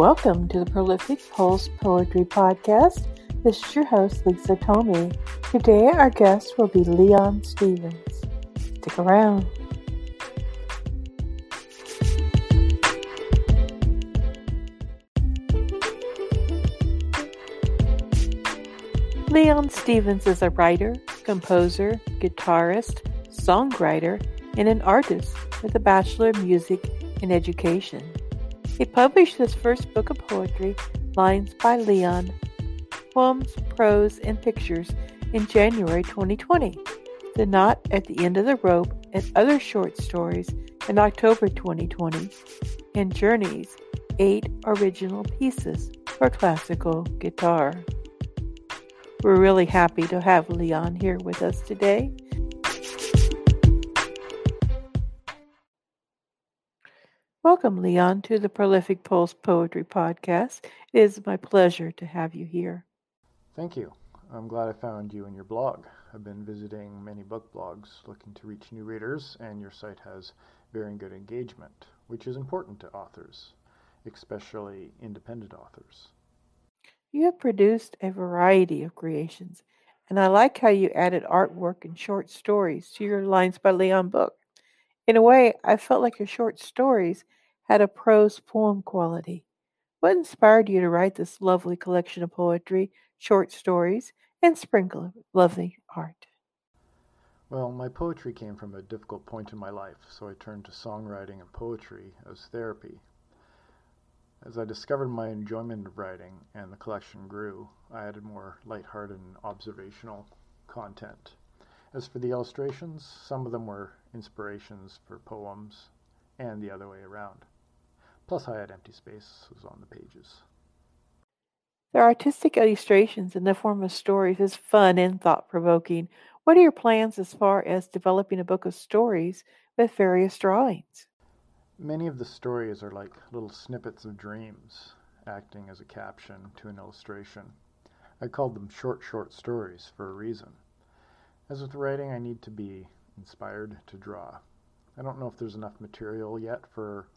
Welcome to the Prolific Pulse Poetry Podcast. This is your host, Lisa Tomey. Today, our guest will be Leon Stevens. Stick around. Leon Stevens is a writer, composer, guitarist, songwriter, and an artist with a Bachelor of Music in Education. He published his first book of poetry, Lines by Leon, Poems, Prose, and Pictures, in January 2020. The Knot at the End of the Rope and Other Short Stories in October 2020, and Journeys, eight original pieces for classical guitar. We're really happy to have Leon here with us today. Welcome, Leon, to the Prolific Pulse Poetry Podcast. It is my pleasure to have you here. Thank you. I'm glad I found you and your blog. I've been visiting many book blogs looking to reach new readers, and your site has very good engagement, which is important to authors, especially independent authors. You have produced a variety of creations, and I like how you added artwork and short stories to your Lines by Leon book. In a way, I felt like your short stories had a prose poem quality. What inspired you to write this lovely collection of poetry, short stories, and sprinkle of lovely art? Well, my poetry came from a difficult point in my life, so I turned to songwriting and poetry as therapy. As I discovered my enjoyment of writing and the collection grew, I added more light-hearted and observational content. As for the illustrations, some of them were inspirations for poems and the other way around. Plus, I had empty spaces on the pages. The artistic illustrations in the form of stories is fun and thought provoking. What are your plans as far as developing a book of stories with various drawings? Many of the stories are like little snippets of dreams, acting as a caption to an illustration. I called them short, short stories for a reason. As with writing, I need to be inspired to draw. I don't know if there's enough material yet for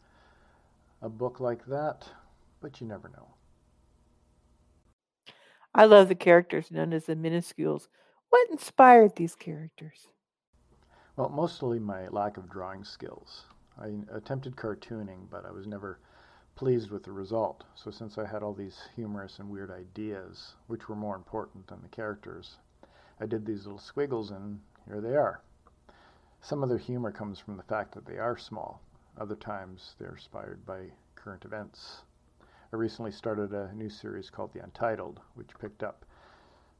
a book like that, but you never know. I love the characters known as the minuscules. What inspired these characters? Well, mostly my lack of drawing skills. I attempted cartooning, but I was never pleased with the result. So since I had all these humorous and weird ideas, which were more important than the characters, I did these little squiggles and here they are. Some of their humor comes from the fact that they are small. Other times they're inspired by current events. I recently started a new series called The Untitled, which picked up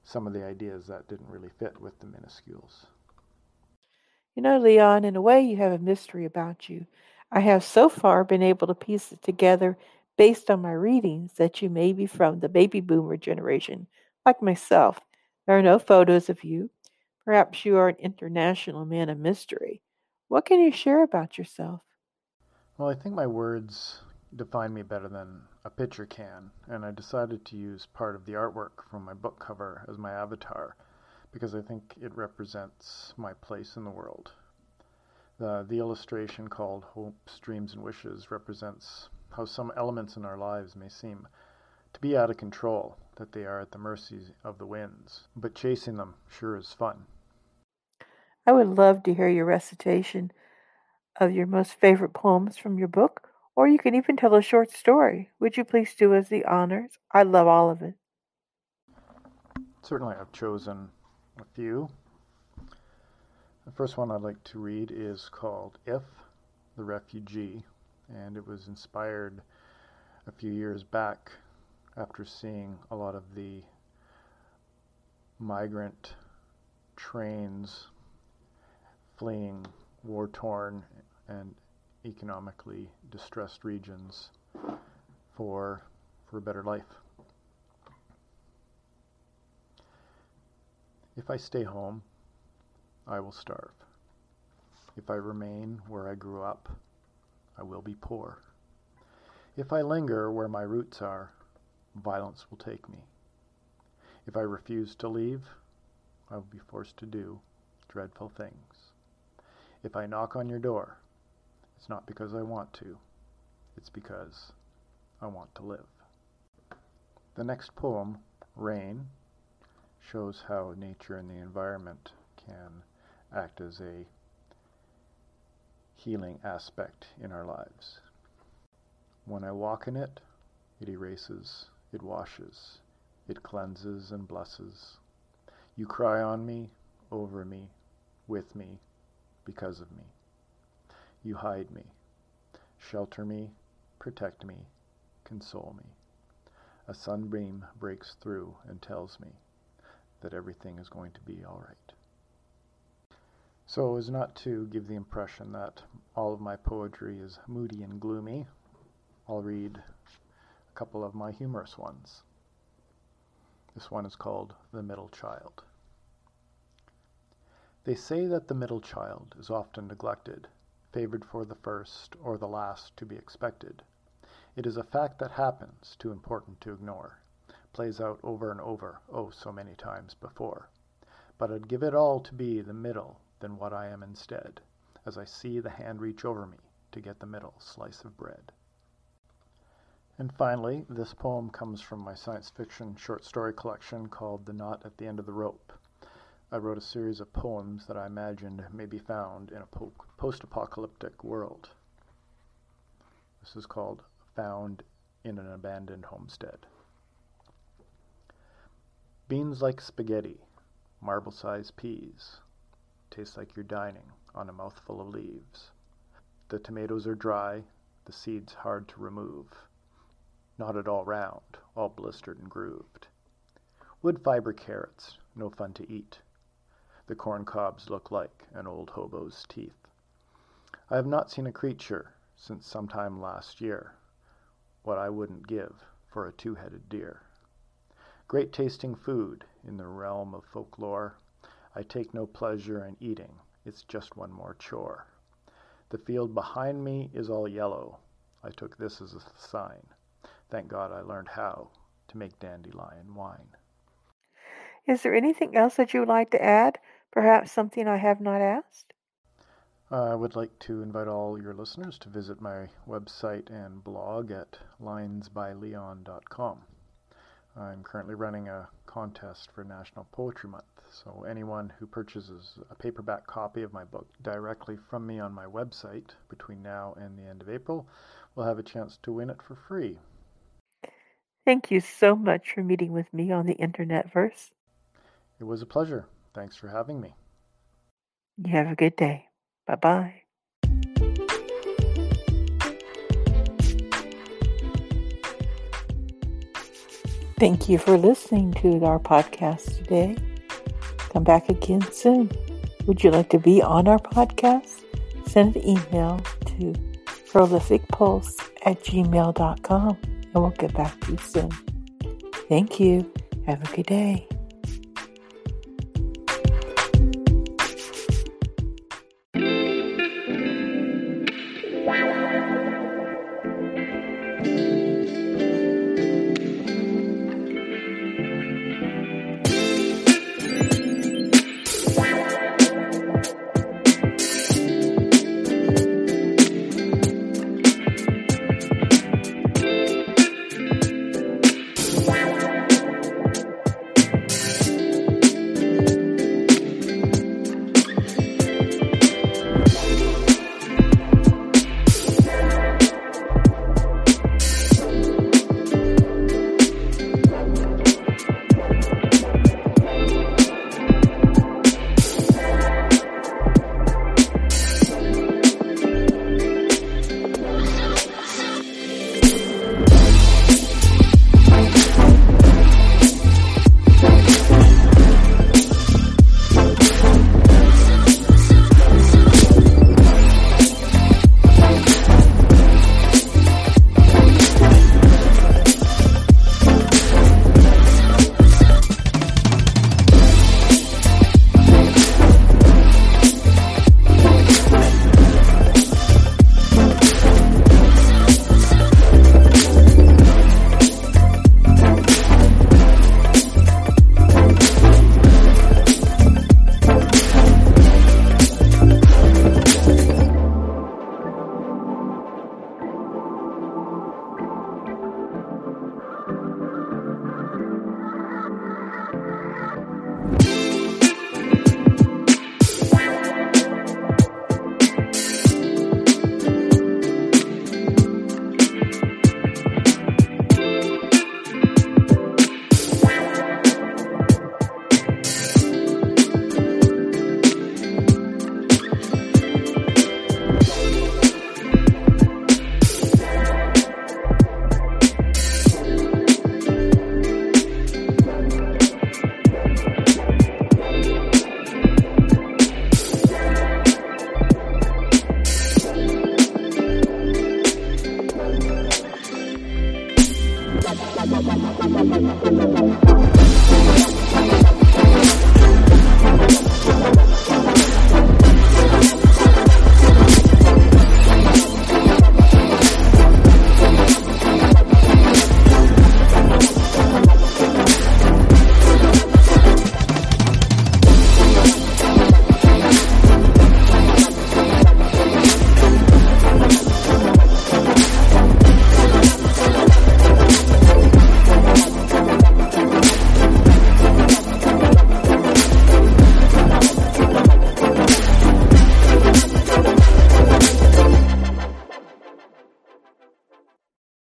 some of the ideas that didn't really fit with the minuscules. You know, Leon, in a way, you have a mystery about you. I have so far been able to piece it together based on my readings that you may be from the baby boomer generation, like myself. There are no photos of you. Perhaps you are an international man of mystery. What can you share about yourself? Well, I think my words define me better than a picture can, and I decided to use part of the artwork from my book cover as my avatar because I think it represents my place in the world. The, the illustration called Hopes, Dreams, and Wishes represents how some elements in our lives may seem to be out of control, that they are at the mercy of the winds. But chasing them sure is fun. I would love to hear your recitation of your most favorite poems from your book, or you can even tell a short story. Would you please do us the honors? I love all of it. Certainly, I've chosen a few. The first one I'd like to read is called If, the Refugee, and it was inspired a few years back after seeing a lot of the migrant trains fleeing war torn and economically distressed regions for, for a better life. If I stay home, I will starve. If I remain where I grew up, I will be poor. If I linger where my roots are, violence will take me. If I refuse to leave, I will be forced to do dreadful things. If I knock on your door, it's not because I want to, it's because I want to live. The next poem, Rain, shows how nature and the environment can act as a healing aspect in our lives. When I walk in it, it erases, it washes, it cleanses and blesses. You cry on me, over me, with me, because of me. You hide me, shelter me, protect me, console me. A sunbeam breaks through and tells me that everything is going to be all right. So as not to give the impression that all of my poetry is moody and gloomy, I'll read couple of my humorous ones. This one is called The Middle Child. They say that the middle child is often neglected, favored for the first or the last to be expected. It is a fact that happens, too important to ignore, plays out over and over, oh, so many times before. But I'd give it all to be the middle than what I am instead, as I see the hand reach over me to get the middle slice of bread. And finally, this poem comes from my science fiction short story collection called The Knot at the End of the Rope. I wrote a series of poems that I imagined may be found in a po- post apocalyptic world. This is called Found in an Abandoned Homestead. Beans like spaghetti, marble sized peas, taste like you're dining on a mouthful of leaves. The tomatoes are dry, the seeds hard to remove knotted all round, all blistered and grooved. Wood fiber carrots, no fun to eat. The corn cobs look like an old hobo's teeth. I have not seen a creature since sometime last year, what I wouldn't give for a two-headed deer. Great tasting food in the realm of folklore. I take no pleasure in eating, it's just one more chore. The field behind me is all yellow. I took this as a sign. Thank God I learned how to make dandelion wine. Is there anything else that you would like to add? Perhaps something I have not asked? Uh, I would like to invite all your listeners to visit my website and blog at linesbyleon.com. I'm currently running a contest for National Poetry Month, so anyone who purchases a paperback copy of my book directly from me on my website between now and the end of April will have a chance to win it for free. Thank you so much for meeting with me on the Internet Verse. It was a pleasure. Thanks for having me. You have a good day. Bye bye. Thank you for listening to our podcast today. Come back again soon. Would you like to be on our podcast? Send an email to prolificpulse at gmail.com and we'll get back to you soon. Thank you. Have a good day.